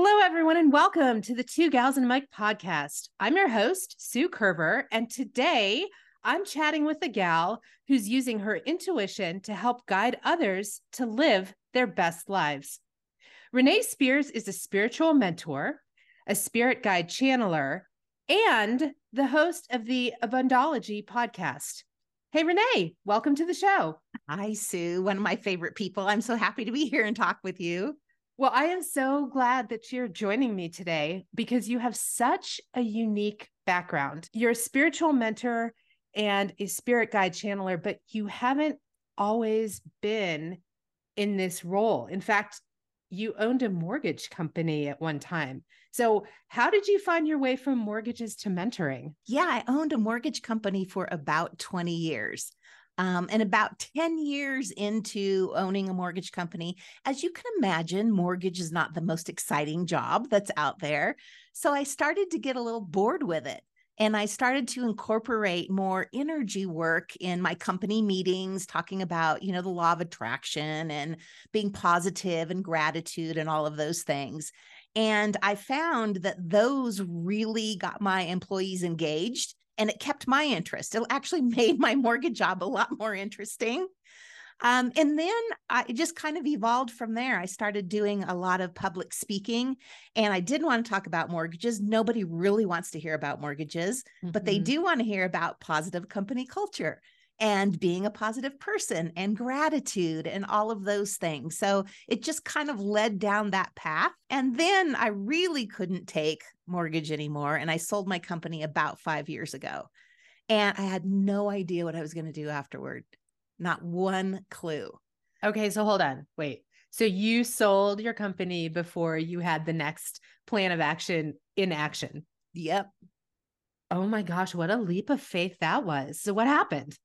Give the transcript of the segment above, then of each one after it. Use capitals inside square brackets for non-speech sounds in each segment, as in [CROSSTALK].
Hello, everyone, and welcome to the Two Gals and Mike podcast. I'm your host, Sue Kerber, and today I'm chatting with a gal who's using her intuition to help guide others to live their best lives. Renee Spears is a spiritual mentor, a spirit guide channeler, and the host of the Abundology podcast. Hey, Renee, welcome to the show. Hi, Sue, one of my favorite people. I'm so happy to be here and talk with you. Well, I am so glad that you're joining me today because you have such a unique background. You're a spiritual mentor and a spirit guide channeler, but you haven't always been in this role. In fact, you owned a mortgage company at one time. So, how did you find your way from mortgages to mentoring? Yeah, I owned a mortgage company for about 20 years. Um, and about 10 years into owning a mortgage company, as you can imagine, mortgage is not the most exciting job that's out there. So I started to get a little bored with it. And I started to incorporate more energy work in my company meetings, talking about, you know, the law of attraction and being positive and gratitude and all of those things. And I found that those really got my employees engaged and it kept my interest. It actually [LAUGHS] made my mortgage job a lot more interesting. Um, and then I just kind of evolved from there. I started doing a lot of public speaking, and I did want to talk about mortgages. Nobody really wants to hear about mortgages, mm-hmm. but they mm-hmm. do want to hear about positive company culture and being a positive person and gratitude and all of those things. So it just kind of led down that path. And then I really couldn't take mortgage anymore. And I sold my company about five years ago. And I had no idea what I was going to do afterward, not one clue. Okay. So hold on. Wait. So you sold your company before you had the next plan of action in action. Yep. Oh my gosh, what a leap of faith that was. So what happened?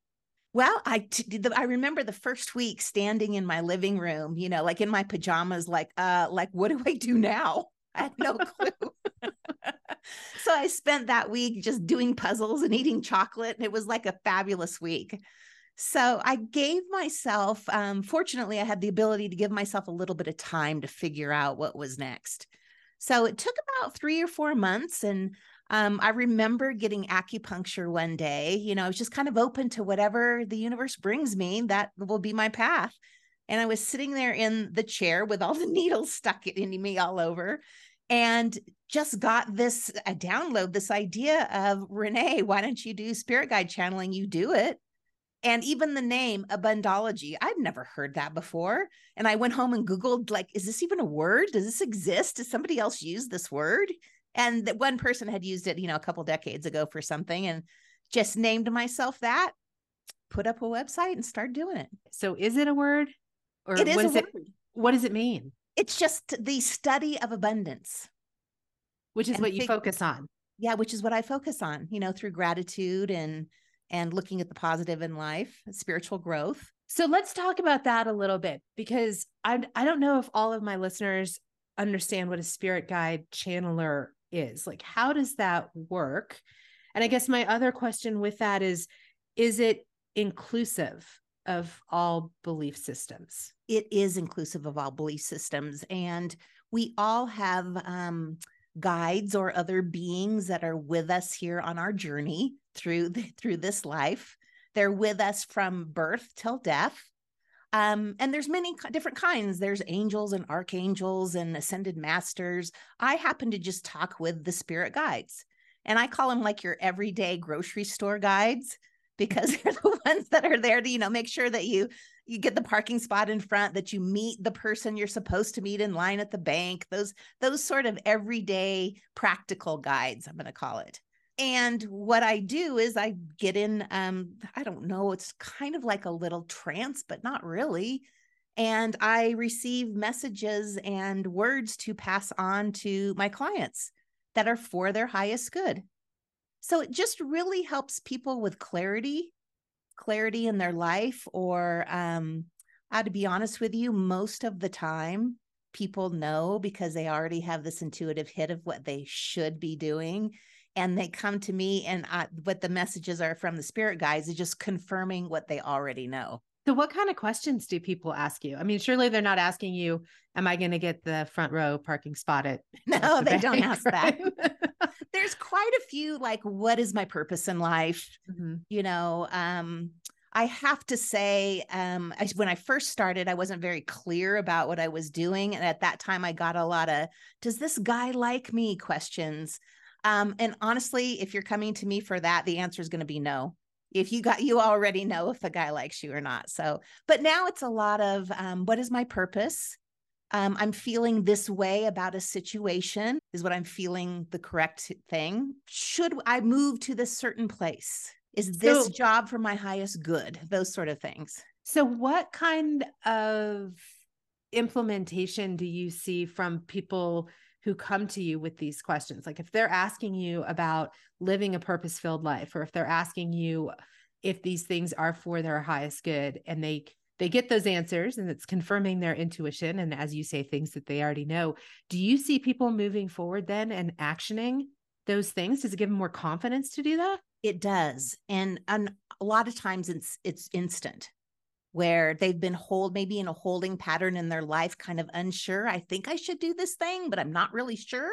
Well, I t- the, I remember the first week standing in my living room, you know, like in my pajamas, like, uh, like what do I do now? I had no [LAUGHS] clue. so I spent that week just doing puzzles and eating chocolate, and it was like a fabulous week. So I gave myself, um, fortunately, I had the ability to give myself a little bit of time to figure out what was next. So it took about three or four months, and um, I remember getting acupuncture one day. You know, I was just kind of open to whatever the universe brings me, that will be my path. And I was sitting there in the chair with all [LAUGHS] the needles stuck in me all over and just got this a download, this idea of Renee, why don't you do spirit guide channeling? You do it. And even the name Abundology, I'd never heard that before. And I went home and Googled, like, is this even a word? Does this exist? Does somebody else use this word? And that one person had used it you know a couple decades ago for something and just named myself that put up a website and start doing it. So is it a word? Or it is what, is it, what does it mean? It's just the study of abundance. Which is and what you focus on. Yeah which is what i focus on you know through gratitude and and looking at the positive in life spiritual growth. So let's talk about that a little bit because I I don't know if all of my listeners understand what a spirit guide channeler is like how does that work? And i guess my other question with that is is it inclusive of all belief systems? It is inclusive of all belief systems and we all have um, guides or other beings that are with us here on our journey through the, through this life. They're with us from birth till death um, and there's many different kinds. There's angels and archangels and ascended masters. I happen to just talk with the spirit guides, and I call them like your everyday grocery store guides [LAUGHS] because they're the [LAUGHS] ones that are there to you know make sure that you you get the parking spot in front that you meet the person you're supposed to meet in line at the bank those those sort of everyday practical guides i'm going to call it and what I do is I get in, um, I don't know, it's kind of like a little trance, but not really. And I receive messages and words to pass on to my clients that are for their highest good. So it just really helps people with clarity, clarity in their life. Or, um, I to be honest with you, most of the time, people know because they already have this intuitive hit of what they should be doing and they come to me and I, what the messages are from the spirit guides is just confirming what they already know So, what kind of questions do people ask you? I mean, surely they're not asking you, "Am I going to get the front row parking spot at?" [LAUGHS] No, the they bank, don't ask [LAUGHS] right? that. [LAUGHS] There's quite a few like, "What is my purpose in life?" Mhm. You know, um, I have to say, um, I, when I first started, I wasn't very clear about what I was doing, and at that time, I got a lot of "Does this guy like me?" questions. Um, and honestly, if you're coming to me for that, the answer is going to be no if you got you already know if a guy likes you or not. So but now it's a lot of um, what is my purpose? Um, i'm feeling this way about a situation is what i'm feeling the correct thing. Should i move to this certain place? Is this So- job for my highest good? Those sort of things. So, what kind of implementation do you see from people who come to you with these questions? Like, if they're asking you about living a purpose filled life, or if they're asking you if these things are for their highest good, and they they get those answers and it's confirming their intuition and as you say things that they already know do you see people moving forward then and actioning those things does it give them more confidence to do that It does. And, and a lot of times it's it's instant where they've been hold maybe in a holding pattern in their life, kind of unsure. I think I should do this thing, but I'm not really sure.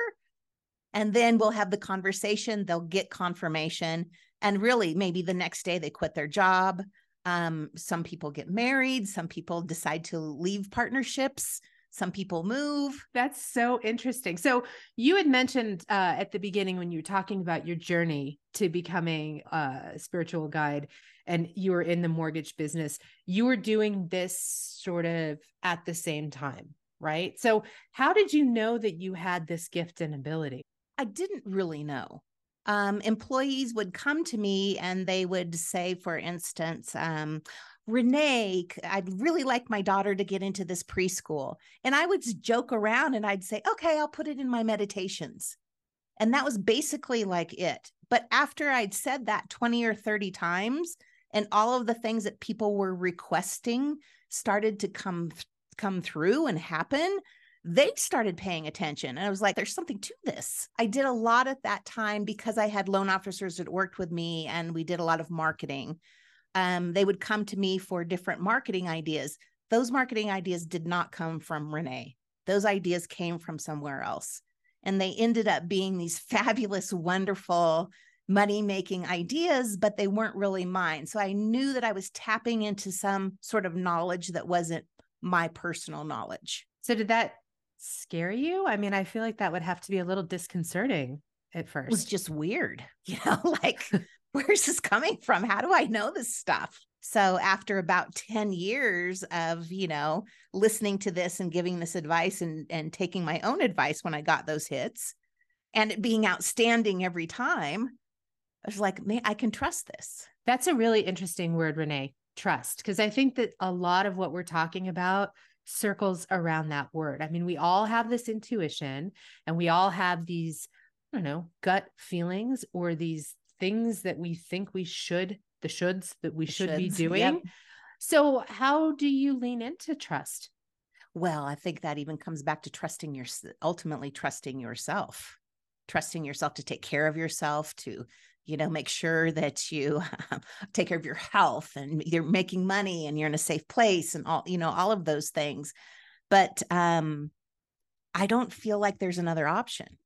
And then we'll have the conversation, they'll get confirmation. And really, maybe the next day they quit their job. Um, some people get married, some people decide to leave partnerships, some people move. That's so interesting. So you had mentioned uh, at the beginning when you were talking about your journey to becoming a spiritual guide, and you were in the mortgage business. You were doing this sort of at the same time, right? So how did you know that you had this gift and ability? I didn't really know. Um, employees would come to me and they would say, for instance, um, Renee, I'd really like my daughter to get into this preschool. And I would joke around and I'd say, okay, I'll put it in my meditations. And that was basically like it. But after I'd said that 20 or 30 times, and all of the things that people were requesting started to come come through and happen, they started paying attention. And I was like, there's something to this. I did a lot at that time because I had loan officers that worked with me and we did a lot of marketing. Um, they would come to me for different marketing ideas. Those marketing ideas did not come from Renee, those ideas came from somewhere else. And they ended up being these [LAUGHS] fabulous, wonderful money making ideas, but they weren't really mine. So I knew that I was tapping into some sort of knowledge that wasn't my personal knowledge. So did that scare you? I mean, I feel like that would have to be a little disconcerting at first. It was just weird, [LAUGHS] you know, [LAUGHS] like where's this coming from? How do I know this stuff? So after about 10 years of, you know, listening to this and giving this advice and and taking my own advice when I got those hits and it being outstanding every time, I was like, man, I can trust this. That's a really interesting word, Renee, trust, because I think that a lot of what we're talking about circles around that word. I mean, we all have this intuition and we all have these, I don't know, gut feelings or these things that we think we should, the shoulds that we should be doing. yep. So, how do you lean into trust? Well, I think that even comes back to trusting your ultimately trusting yourself, trusting yourself to take care of yourself, to you know make sure that you [LAUGHS] take care of your health and you're making money and you're in a safe place and all you know all of those things. But um, I don't feel like there's another option.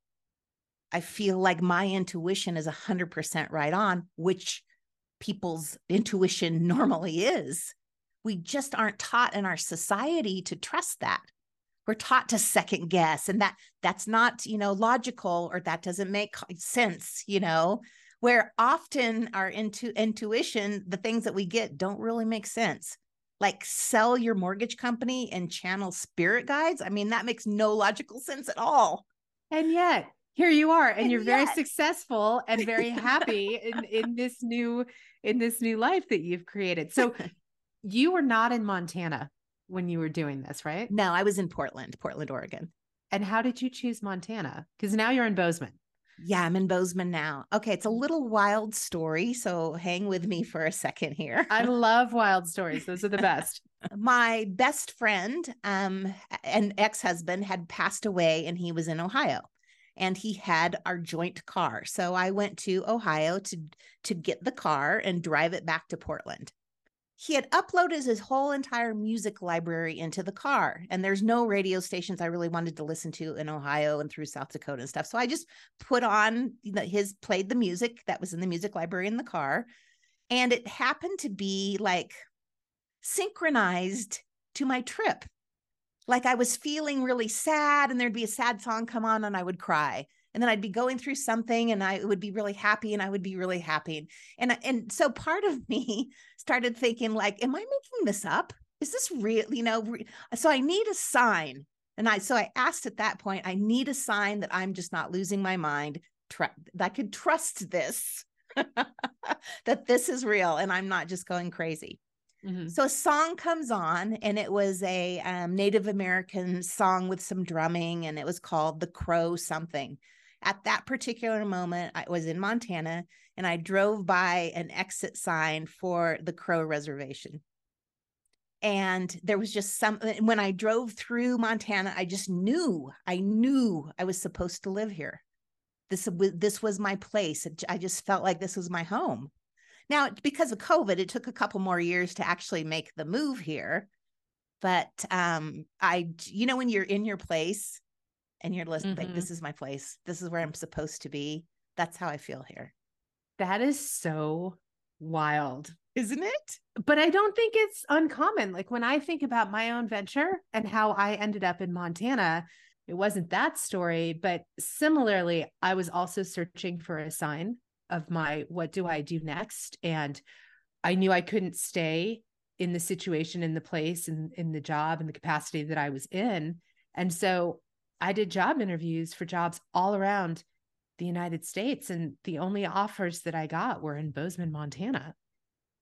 I feel like my intuition is 100% right on, which people's intuition [LAUGHS] normally is. We just aren't taught in our society to trust that. We're taught to second guess and that that's not, you know, logical or that doesn't make sense, you know, where often our intu- intuition, the things that we get don't really make sense. Like sell your mortgage company and channel spirit guides. I mean, that makes no logical sense at all. And yet, here you are, and, And you're very successful and [LAUGHS] very happy in, in this new in this new life that you've created. So [LAUGHS] you were not in Montana when you were doing this, right? No, I was in Portland, Portland, Oregon. And how did you choose Montana? Because now you're in Bozeman. Yeah, I'm in Bozeman now. Okay, it's a little wild story, so hang with me for a second here. I love wild stories. Those are the [LAUGHS] best. My best friend, um, and ex-husband had passed away and he was in Ohio. And he had our joint car. So I went to Ohio to to get the car and drive it back to Portland. He had uploaded his whole entire music library into the car and there's no radio stations i really wanted to listen to in ohio and through south dakota and stuff. So i just put on his played the music that was in the music library in the car and it happened to be like synchronized to my trip. Like i was feeling really sad and there'd be a sad song come on and i would cry and then I'd be going through something and I would be really happy and I would be really happy. And and so part of [LAUGHS] me started thinking like am I making this up? Is this real, you know, re-? so I need a sign. And I so I asked at that point I need a sign that I'm just not losing my mind, tr- that I could trust this. [LAUGHS] that this is real and I'm not just going crazy. Mm-hmm. So a song comes on, and it was a um, Native American song with some drumming, and it was called "The Crow Something." At that particular moment, I was in Montana and I drove by an exit sign for the Crow Reservation. And there was just some, when I drove through Montana, I just knew, I knew I was supposed to live here. This, this was my place. I just felt like this was my home. Now, because of COVID, it took a couple more years to actually make the move here. But um, I, you know, when you're in your place, and you're listening mm-hmm. like this is my place. This is where i'm supposed to be. That's how i feel here. That is so wild isn't it? But i don't think it's uncommon. Like when i think about my own venture and how i ended up in montana it wasn't that story but similarly i was also searching for a sign of my what do i do next? And i knew i couldn't stay in the situation in the place and in the job and the capacity that i was in. And so I did job interviews for jobs all around the United States, and the only offers that I got were in Bozeman, Montana.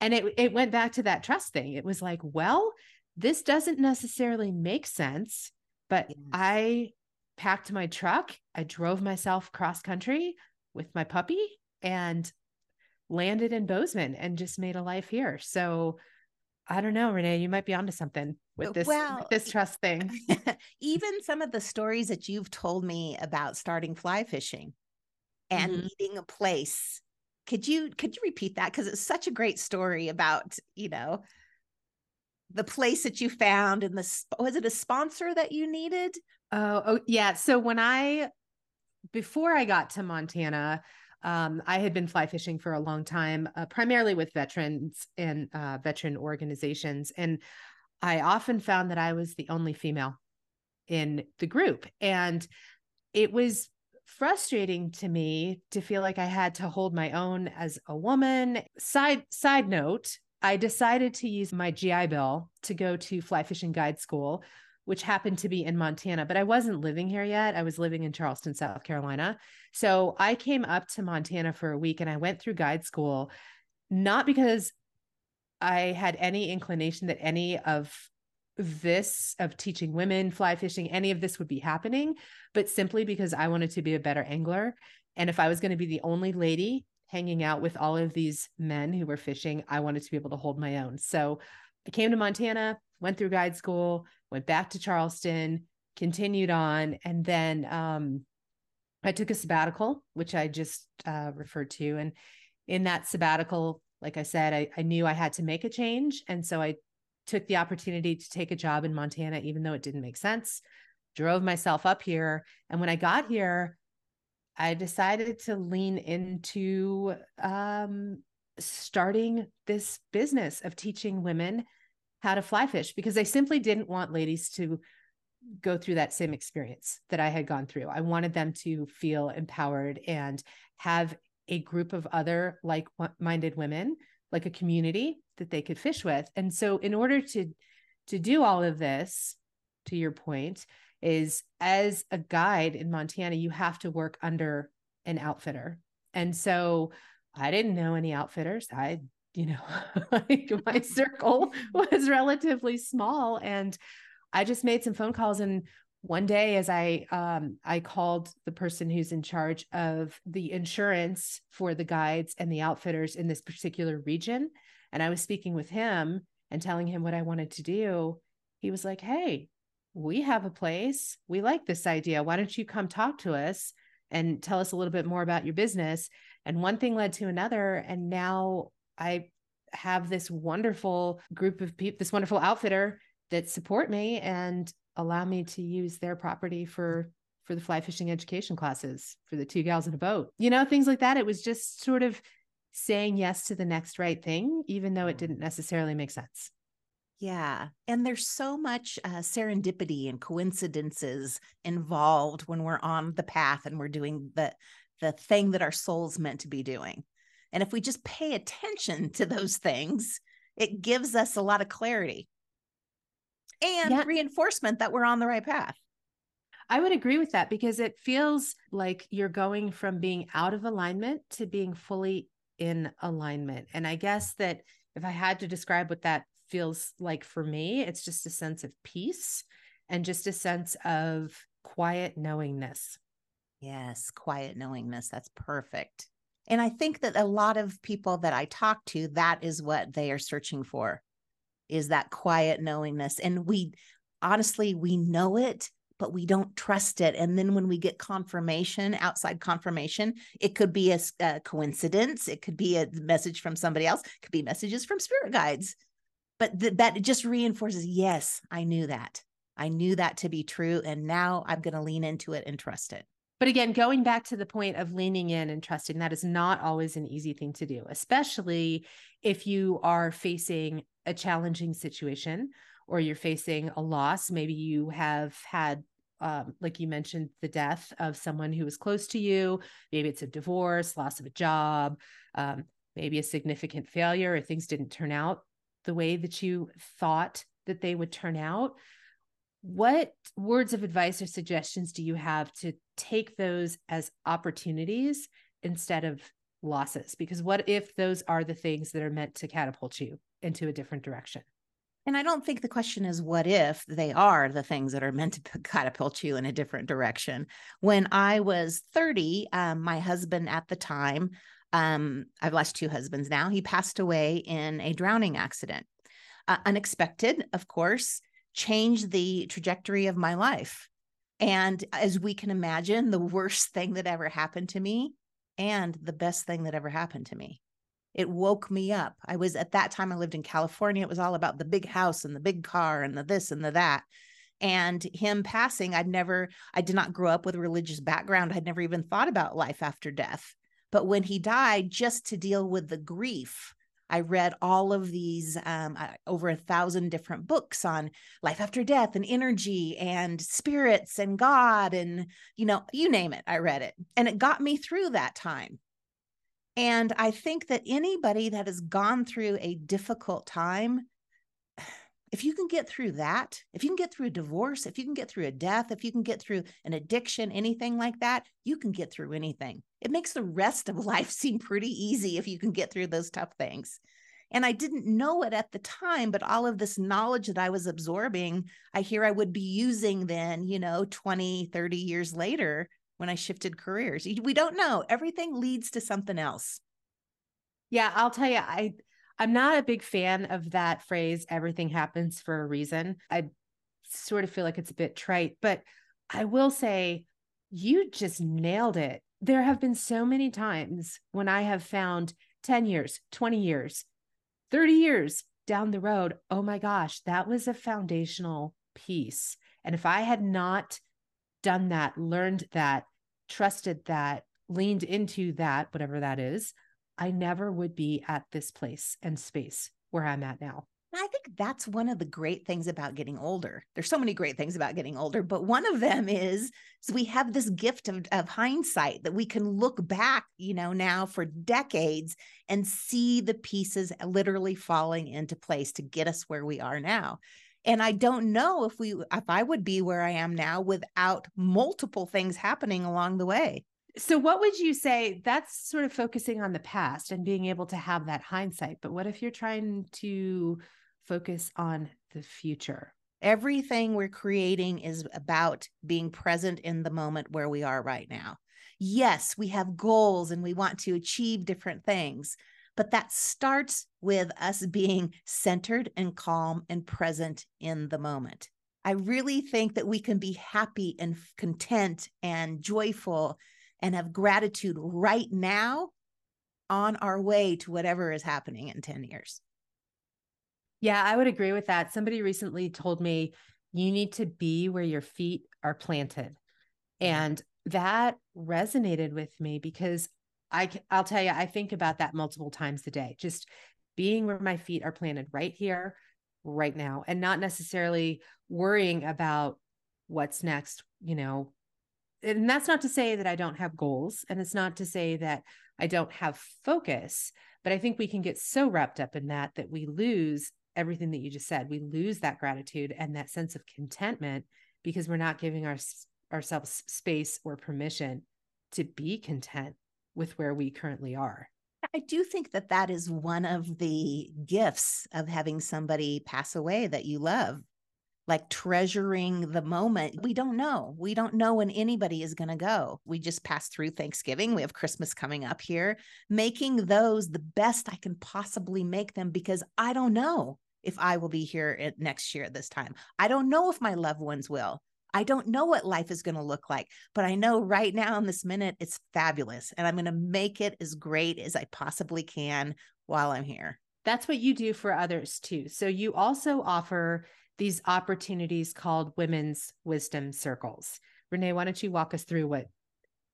And it it went back to that trust thing. It was like, well, this doesn't necessarily make sense, but yes. I packed my truck, I drove myself cross country with my puppy and landed in Bozeman and just made a life here. So I don't know, Renee, you might be onto something with uh, this well, with this trust thing. [LAUGHS] even some of the stories that you've told me about starting fly fishing and mm-hmm. meeting a place. Could you could you repeat that cuz it's such a great story about, you know, the place that you found and the was it a sponsor that you needed? Oh, oh yeah. So when I before I got to Montana, um, I had been fly fishing for a long time, uh, primarily with veterans and uh, veteran organizations. And I often found that I was the only female in the group. And it was frustrating to me to feel like I had to hold my own as a woman. Side side note, I decided to use my GI Bill to go to fly fishing guide school, which happened to be in Montana, but I wasn't living here yet. I was living in Charleston, South Carolina. So I came up to Montana for a week and I went through guide school, not because I had any inclination that any of this of teaching women fly fishing any of this would be happening but simply because i wanted to be a better angler and if i was going to be the only lady hanging out with all of these men who were fishing i wanted to be able to hold my own so i came to montana went through guide school went back to charleston continued on and then um, i took a sabbatical which i just uh, referred to and in that sabbatical like I said, I, I knew I had to make a change. And so I took the opportunity to take a job in Montana, even though it didn't make sense, drove myself up here. And when I got here, I decided to lean into um, starting this business of teaching women how to fly fish because I simply didn't want ladies to go through that same experience that I had gone through. I wanted them to feel empowered and have a group of other like minded women, like a community that they could fish with. And so in order to to do all of this, to your point, is as a guide in Montana, you have to work under an outfitter. And so I didn't know any outfitters. I, you know, [LAUGHS] like my circle [LAUGHS] was relatively small and I just made some phone calls and one day as i um, i called the person who's in charge of the insurance for the guides and the outfitters in this particular region and i was speaking with him and telling him what i wanted to do he was like hey we have a place. We like this idea. Why don't you come talk to us and tell us a little bit more about your business? And one thing led to another and now i have this wonderful group of people, this wonderful outfitter that support me and allow me to use their property for for the fly fishing education classes for the two gals in a boat. You know, things like that. It was just sort of saying yes to the next right thing, even though it didn't necessarily make sense. Yeah. And there's so much uh, serendipity and coincidences involved when we're on the path and we're doing the the thing that our soul's meant to be doing. And if we just pay attention [LAUGHS] to those things, it gives us a lot of clarity and yeah. reinforcement that we're on the right path. I would agree with that because it feels like you're going from being out of alignment to being fully in alignment. And I guess that if I had to describe what that feels like for me, it's just a sense of peace and just a sense of quiet knowingness. Yes, quiet knowingness. That's perfect. And I think that a lot of people that I talk to, that is what they are searching for is that quiet knowingness. And we honestly, we know it, but we don't trust it. And then when we get confirmation, outside confirmation, it could be a, a coincidence, it could be a message from somebody else, it could be messages from spirit guides. But th- that just reinforces, yes, I knew that. I knew that to be true. And now I'm going to lean into it and trust it. But again, going back to the point of leaning in and trusting, that is not always an easy thing to do, especially if you are facing a challenging situation or you're facing a loss. Maybe you have had, um, like you mentioned, the death of someone who was close to you. Maybe it's a divorce, loss of a job, um, maybe a significant failure, or things didn't turn out the way that you thought that they would turn out what words of advice or suggestions do you have to take those as opportunities instead of losses? Because what if those are the things that are meant to catapult you into a different direction? And I don't think the question is what if they are the things that are meant to catapult you in a different direction. When I was 30, um, my husband at the time, um, I've lost two husbands now, he passed away in a drowning accident. Uh, unexpected, of course changed the trajectory of my life. And as we can imagine, the worst thing that ever happened to me and the best thing that ever happened to me. It woke me up. I was at that time, I lived in California. It was all about the big house and the big car and the this and the that. And him passing, I'd never, I did not grow up with a religious background. I'd never even thought about life after death. But when he died, just to deal with the grief I read all of these um, over a thousand different books on life after death and energy and spirits and God and, you know, you name it, I read it. And it got me through that time. And I think that anybody that has gone through a difficult time if you can get through that, if you can get through a divorce, if you can get through a death, if you can get through an addiction, anything like that, you can get through anything. It makes the rest of [LAUGHS] life seem pretty easy if you can get through those tough things. And I didn't know it at the time, but all of this knowledge that I was absorbing, I hear I would be using then, you know, 20, 30 years later when I shifted careers. We don't know. Everything leads to something else. Yeah, I'll tell you, I I'm not a big fan of that phrase, everything happens for a reason. I sort of feel like it's a bit trite, but I will say you just nailed it. There have been so many times when I have found 10 years, 20 years, 30 years down the road, oh my gosh, that was a foundational piece. And if I had not done that, learned that, trusted that, leaned into that, whatever that is, I never would be at this place and space where I'm at now. I think that's one of the great things about getting older. There's so many great things about getting older, but one of them is, is we have this gift of, of hindsight that we can look back, you know, now for decades and see the pieces literally falling into place to get us where we are now. And I don't know if we if I would be where I am now without multiple things happening along the way. So, what would you say? That's sort of focusing on the past and being able to have that hindsight. But what if you're trying to focus on the future? Everything we're creating is about being present in the moment where we are right now. Yes, we have goals and we want to achieve different things, but that starts with us being centered and calm and present in the moment. I really think that we can be happy and content and joyful and have gratitude right now on our way to whatever is happening in 10 years. Yeah, I would agree with that. Somebody recently told me you need to be where your feet are planted. And that resonated with me because I I'll tell you I think about that multiple times a day. Just being where my feet are planted right here right now and not necessarily worrying about what's next, you know. And that's not to say that I don't have goals and it's not to say that I don't have focus, but I think we can get so wrapped up in that that we lose everything that you just said. We lose that gratitude and that sense of contentment because we're not giving our, ourselves space or permission to be content with where we currently are. I do think that that is one of the gifts of having somebody pass away that you love, like treasuring the moment. We don't know. We don't know when anybody is going to go. We just passed through Thanksgiving. We have Christmas coming up here, making those the best I can possibly make them because I don't know if I will be here next year at this time. I don't know if my loved ones will. I don't know what life is going to look like, but I know right now in this minute, it's fabulous. And I'm going to make it as great as I possibly can while I'm here. That's what you do for others too. So you also offer these opportunities called women's wisdom circles. Renee, why don't you walk us through what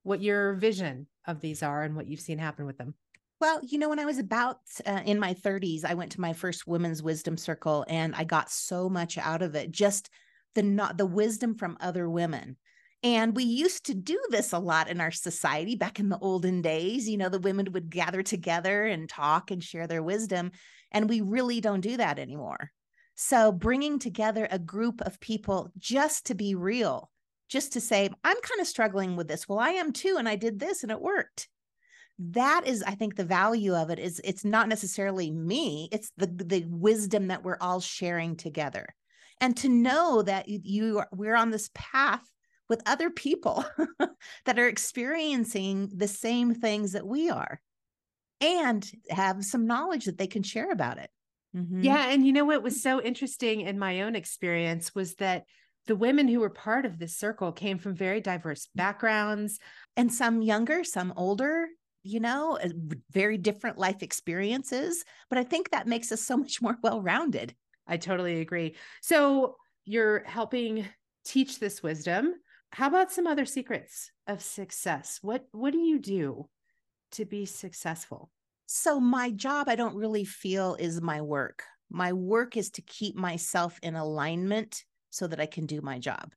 what your vision of these are and what you've seen happen with them? Well, you know, when I was about uh, in my 30s, I went to my first women's wisdom circle and I got so much out of it. Just the not the wisdom from other women. And we used to do this a lot in our society back in the olden days. You know, the women would gather together and talk and share their wisdom. And we really don't do that anymore. So, bringing together a group of people just to be real, just to say, I'm kind of struggling with this. Well, I am too. And I did this and it worked. That is, I think, the value of it is it's not necessarily me, it's the, the wisdom that we're all sharing together and to know that you, are, we're on this path with other people [LAUGHS] that are experiencing the same things that we are and have some knowledge that they can share about it. Mm-hmm. Yeah. And you know what was so interesting in my own experience was that the women who were part of this circle came from very diverse backgrounds and some younger, some older, you know, uh, very different life experiences. But I think that makes us so [LAUGHS] much more well rounded. I totally agree. So you're helping teach this wisdom. How about some other secrets of success? What what do you do to be successful? So my job I don't really feel is my work. My work is to keep myself in alignment so that I can do my job.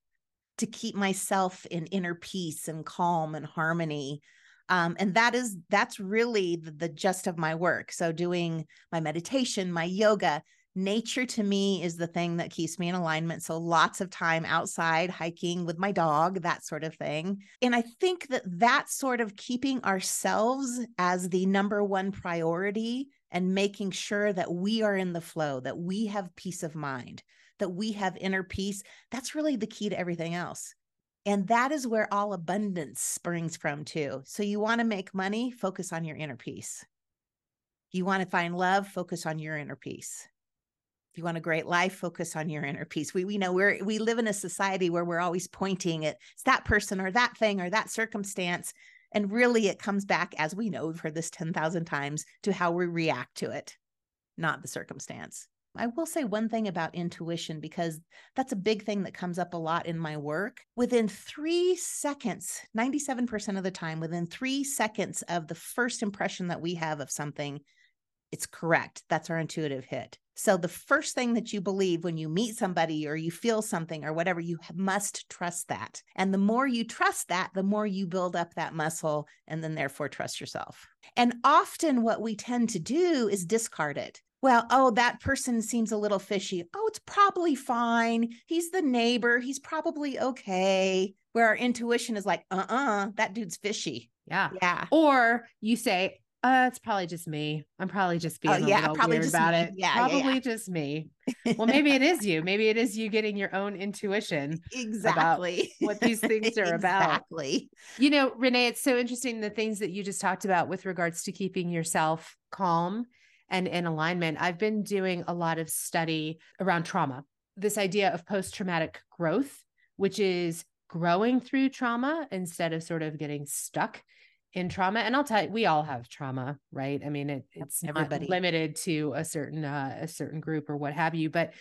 To keep myself in inner peace and calm and harmony um, and that is that's really the, the gist of my work so doing my meditation my yoga nature to me is the thing that keeps me in alignment. So lots of time outside hiking with my dog, that sort of thing. And I think that that sort of keeping ourselves as the number one priority and making sure that we are in the flow, that we have peace of mind, that we have inner peace, that's really the key to everything else. And that is where all abundance springs from, too. So you want to make money, focus on your inner peace. You want to find love, focus on your inner peace if you want a great life focus on your inner peace we we know we're we live in a society where we're always pointing at it's that person or that thing or that circumstance and really it comes back as we know we've heard this 10,000 times to how we react to it not the circumstance I will say one thing about intuition because that's a big thing that comes up a lot in my work. Within three seconds, 97% of the time, within three seconds of the first impression that we have of something, it's correct. That's our intuitive hit. So, the first thing that you believe when you meet somebody or you feel something or whatever, you must trust that. And the more you trust that, the more you build up that muscle and then therefore trust yourself. And often, what we tend to do is discard it. Well, oh, that person seems a little fishy. Oh, it's probably fine. He's the neighbor. He's probably okay. Where our intuition is like, uh uh-uh, uh, that dude's fishy. Yeah. Yeah. Or you say, uh, it's probably just me. I'm probably just being oh, yeah, a little weird about me. it. Yeah, probably yeah, yeah. just me. Well, maybe it is you. [LAUGHS] Maybe it is you getting your own intuition exactly what these [LAUGHS] things are about. Exactly. You know, Renee, it's so interesting the things that you just talked about with regards to keeping yourself calm and in alignment. I've been doing a lot of study around trauma. This idea of post-traumatic growth, which is growing through trauma instead of sort of getting stuck in trauma and i'll tell you we all have trauma right i mean it, it's Everybody. not limited to a certain uh, a certain group or what have you but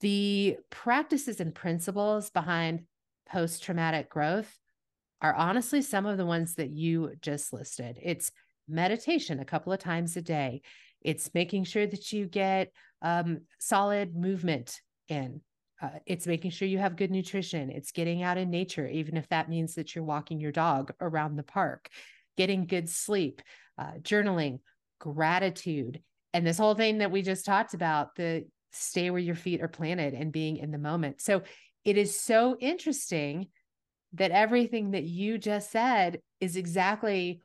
the practices and principles behind post traumatic growth are honestly some of the ones that you just listed it's meditation a couple of times a day it's making sure that you get um, solid movement in uh, it's making sure you have good nutrition. It's getting out in nature, even if that means that you're walking your dog around the park, getting good sleep, uh, journaling, gratitude, and this whole thing that we just talked about the stay where your feet are planted and being in the moment. So it is so interesting that everything that you just said is exactly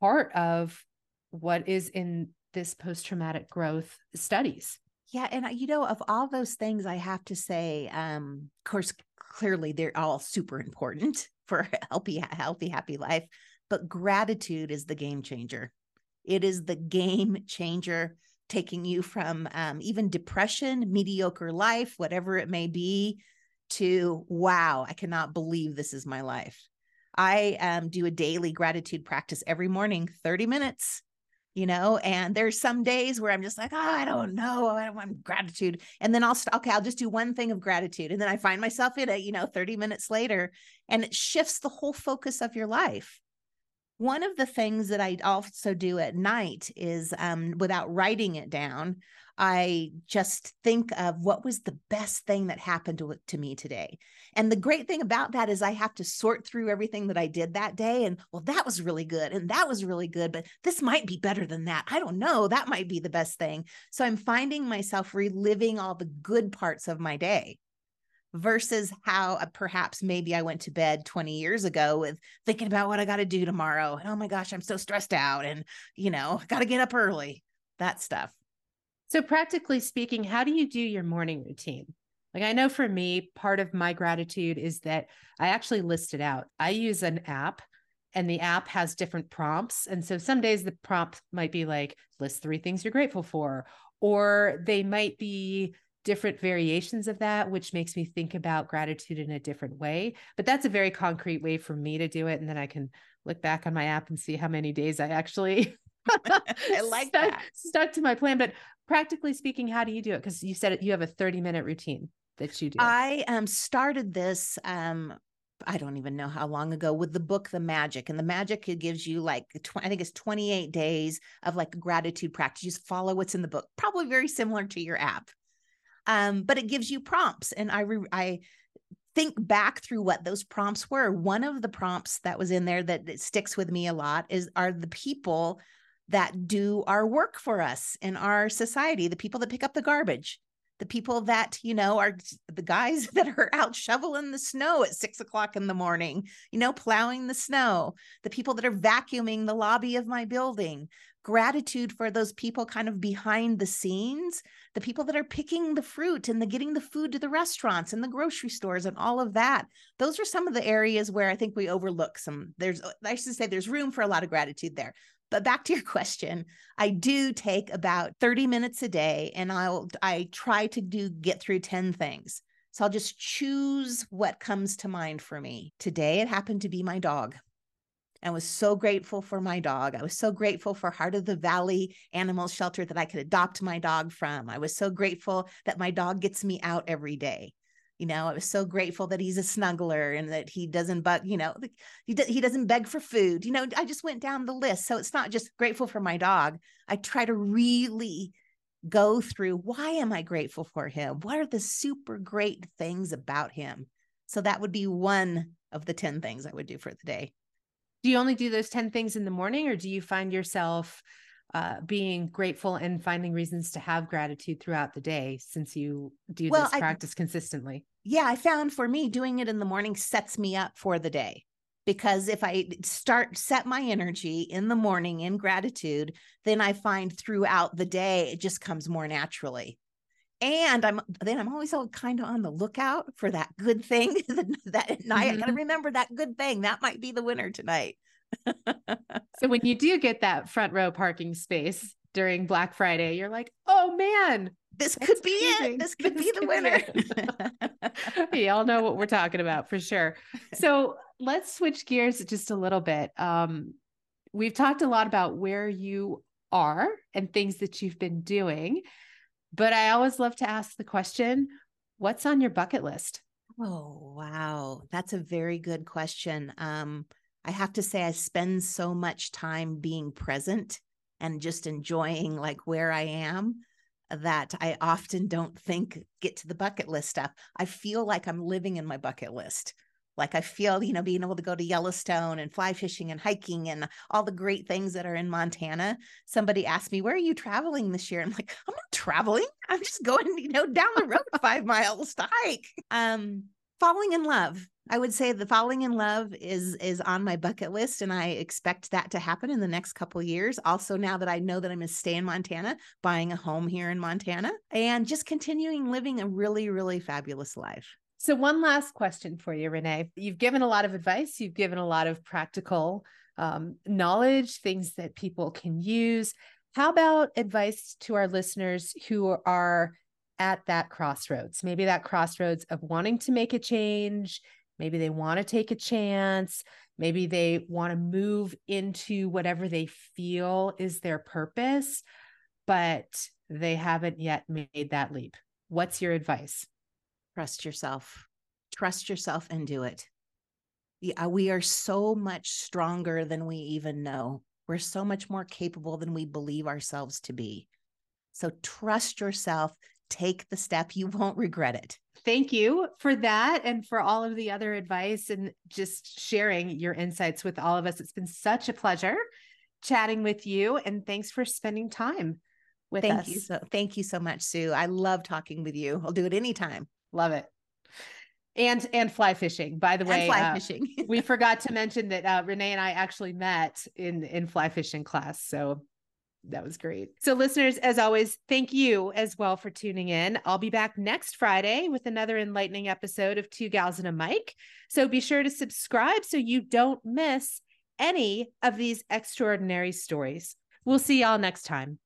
part of what is in this post traumatic growth studies. Yeah, and you know, of all those things, I have to say, um, of course, clearly they're all super important [LAUGHS] for a healthy, healthy, happy life. But gratitude is the game changer. It is the game changer, taking you from um, even depression, mediocre life, whatever it may be, to wow, I cannot believe this is my life. I um, do a daily gratitude practice every morning, 30 minutes you know and there's some days where i'm just like oh i don't know i don't want gratitude and then i'll st- okay i'll just do one thing of gratitude and then i find myself in it you know 30 minutes later and it shifts the whole focus of your life one of the things that i also do at night is um, without writing it down I just think of what was the best thing that happened to, to me today. And the great thing about that is I have to sort through everything that I did that day. And well, that was really good. And that was really good. But this might be better than that. I don't know. That might be the best thing. So I'm finding myself reliving all the good parts of my day versus how uh, perhaps maybe I went to bed 20 years ago with thinking about what I got to do tomorrow. And oh my gosh, I'm so stressed out. And, you know, got to get up early, that stuff. So, practically speaking, how do you do your morning routine? Like, I know for me, part of my gratitude is that I actually list it out. I use an app and the app has different prompts. And so some days the prompt might be like, list three things you're grateful for, or they might be different variations of that, which makes me think about gratitude in a different way. But that's a very concrete way for me to do it. And then I can look back on my app and see how many days I actually [LAUGHS] I [LAUGHS] like stuck, that. Stuck to my plan. But practically speaking, how do you do it? Because you said you have a 30 minute routine that you do. I um started this um I don't even know how long ago with the book The Magic. And the magic it gives you like tw- I think it's 28 days of like gratitude practice. You just follow what's in the book. Probably very similar to your app. Um, but it gives you prompts. And I re- I think back through what those prompts were. One of the prompts that was in there that, that sticks with me a lot is are the people that do our work for us in our society, the people that pick up the garbage, the people that, you know, are the guys [LAUGHS] that are out shoveling the snow at six o'clock in the morning, you know, plowing the snow, the people that are vacuuming the lobby of my building. Gratitude for those people kind of behind the scenes, the people that are picking the fruit and the getting the food to the restaurants and the grocery stores and all of that. Those are some of the areas where I think we overlook some. There's, I should say, there's room for a lot of gratitude there. But back to your [LAUGHS] question, I do take about 30 minutes a day and I'll I try to do get through 10 things. So I'll just choose what comes to mind for me. Today it happened to be my dog. I was so grateful for my dog. I was so grateful for Heart of the Valley Animal Shelter that I could adopt my dog from. I was so grateful that my dog gets me out every day. You know i was so grateful that he's a snuggler and that he doesn't but you know he, he doesn't beg for food. You know i just went down the list. So it's not just grateful for my dog. I try to really go through why am i grateful for him? What are the super great things about him? So that would be one of the 10 things i would do for the day do you only do those 10 things in the morning or do you find yourself uh, being grateful and finding reasons to have gratitude throughout the day since you do well, this I, practice consistently? Yeah, I found for me doing it in the morning sets me up for the day because if I start set my energy in the morning in gratitude, then I find throughout the day it just comes more naturally. And I'm then I'm always all kind of on the lookout for that good thing [LAUGHS] that, that at night. Mm-hmm. I got to remember that good thing. That might be the winner tonight [LAUGHS] so when you do get that front row parking space during Black Friday, you're like, oh man, this could be amazing. it. This could this be the could winner. Be [LAUGHS] all know what we're talking about for sure. So let's switch gears just a little bit. Um, we've talked a lot about where you are and things that you've been doing. But I always love to ask the question what's on your bucket list? Oh, wow. That's a very good question. Um, I have to say, I spend so much time being present and just enjoying like where I am that I often don't think get to the bucket list stuff. I feel like I'm living in my bucket list. Like I feel, you know, being able to go to Yellowstone and fly fishing and hiking and all the great things that are in Montana. Somebody asked me, Where are you traveling this year? I'm like, I'm not traveling. I'm just going, you know, down the road [LAUGHS] five miles to hike. Um, falling in love. I would say the falling in love is is on my bucket list, and I expect that to happen in the next couple years. Also, now that I know that I'm going to stay in Montana, buying a home here in Montana, and just continuing living a really, really fabulous life. So, one last question for you, Renee. You've given a lot of advice, you've given a lot of practical um, knowledge, things that people can use. How about advice to our listeners who are at that crossroads? Maybe that crossroads of wanting to make a change. Maybe they want to take a chance. Maybe they want to move into whatever they feel is their purpose, but they haven't yet made that leap. What's your advice? Trust yourself. Trust yourself and do it. Yeah, uh, we are so much stronger than we even know. We're so much more capable than we believe ourselves to be. So trust yourself, take the step. You won't regret it. Thank you for that and for all of the other advice and just sharing your insights with all of us. It's been such a pleasure chatting with you and thanks for spending time with thank us. You so, thank you so much, Sue. I love talking with you. I'll do it anytime. Love it. And and fly fishing. By the and way, fly uh, fishing. [LAUGHS] we forgot to mention that uh, Renee and I actually met in in fly fishing class. So that was great. So, listeners, as always, thank you as well for tuning in. I'll be back next Friday with another enlightening episode of Two Gals and a Mic. So, be sure to subscribe so you don't miss any of these extraordinary stories. We'll see y'all next time.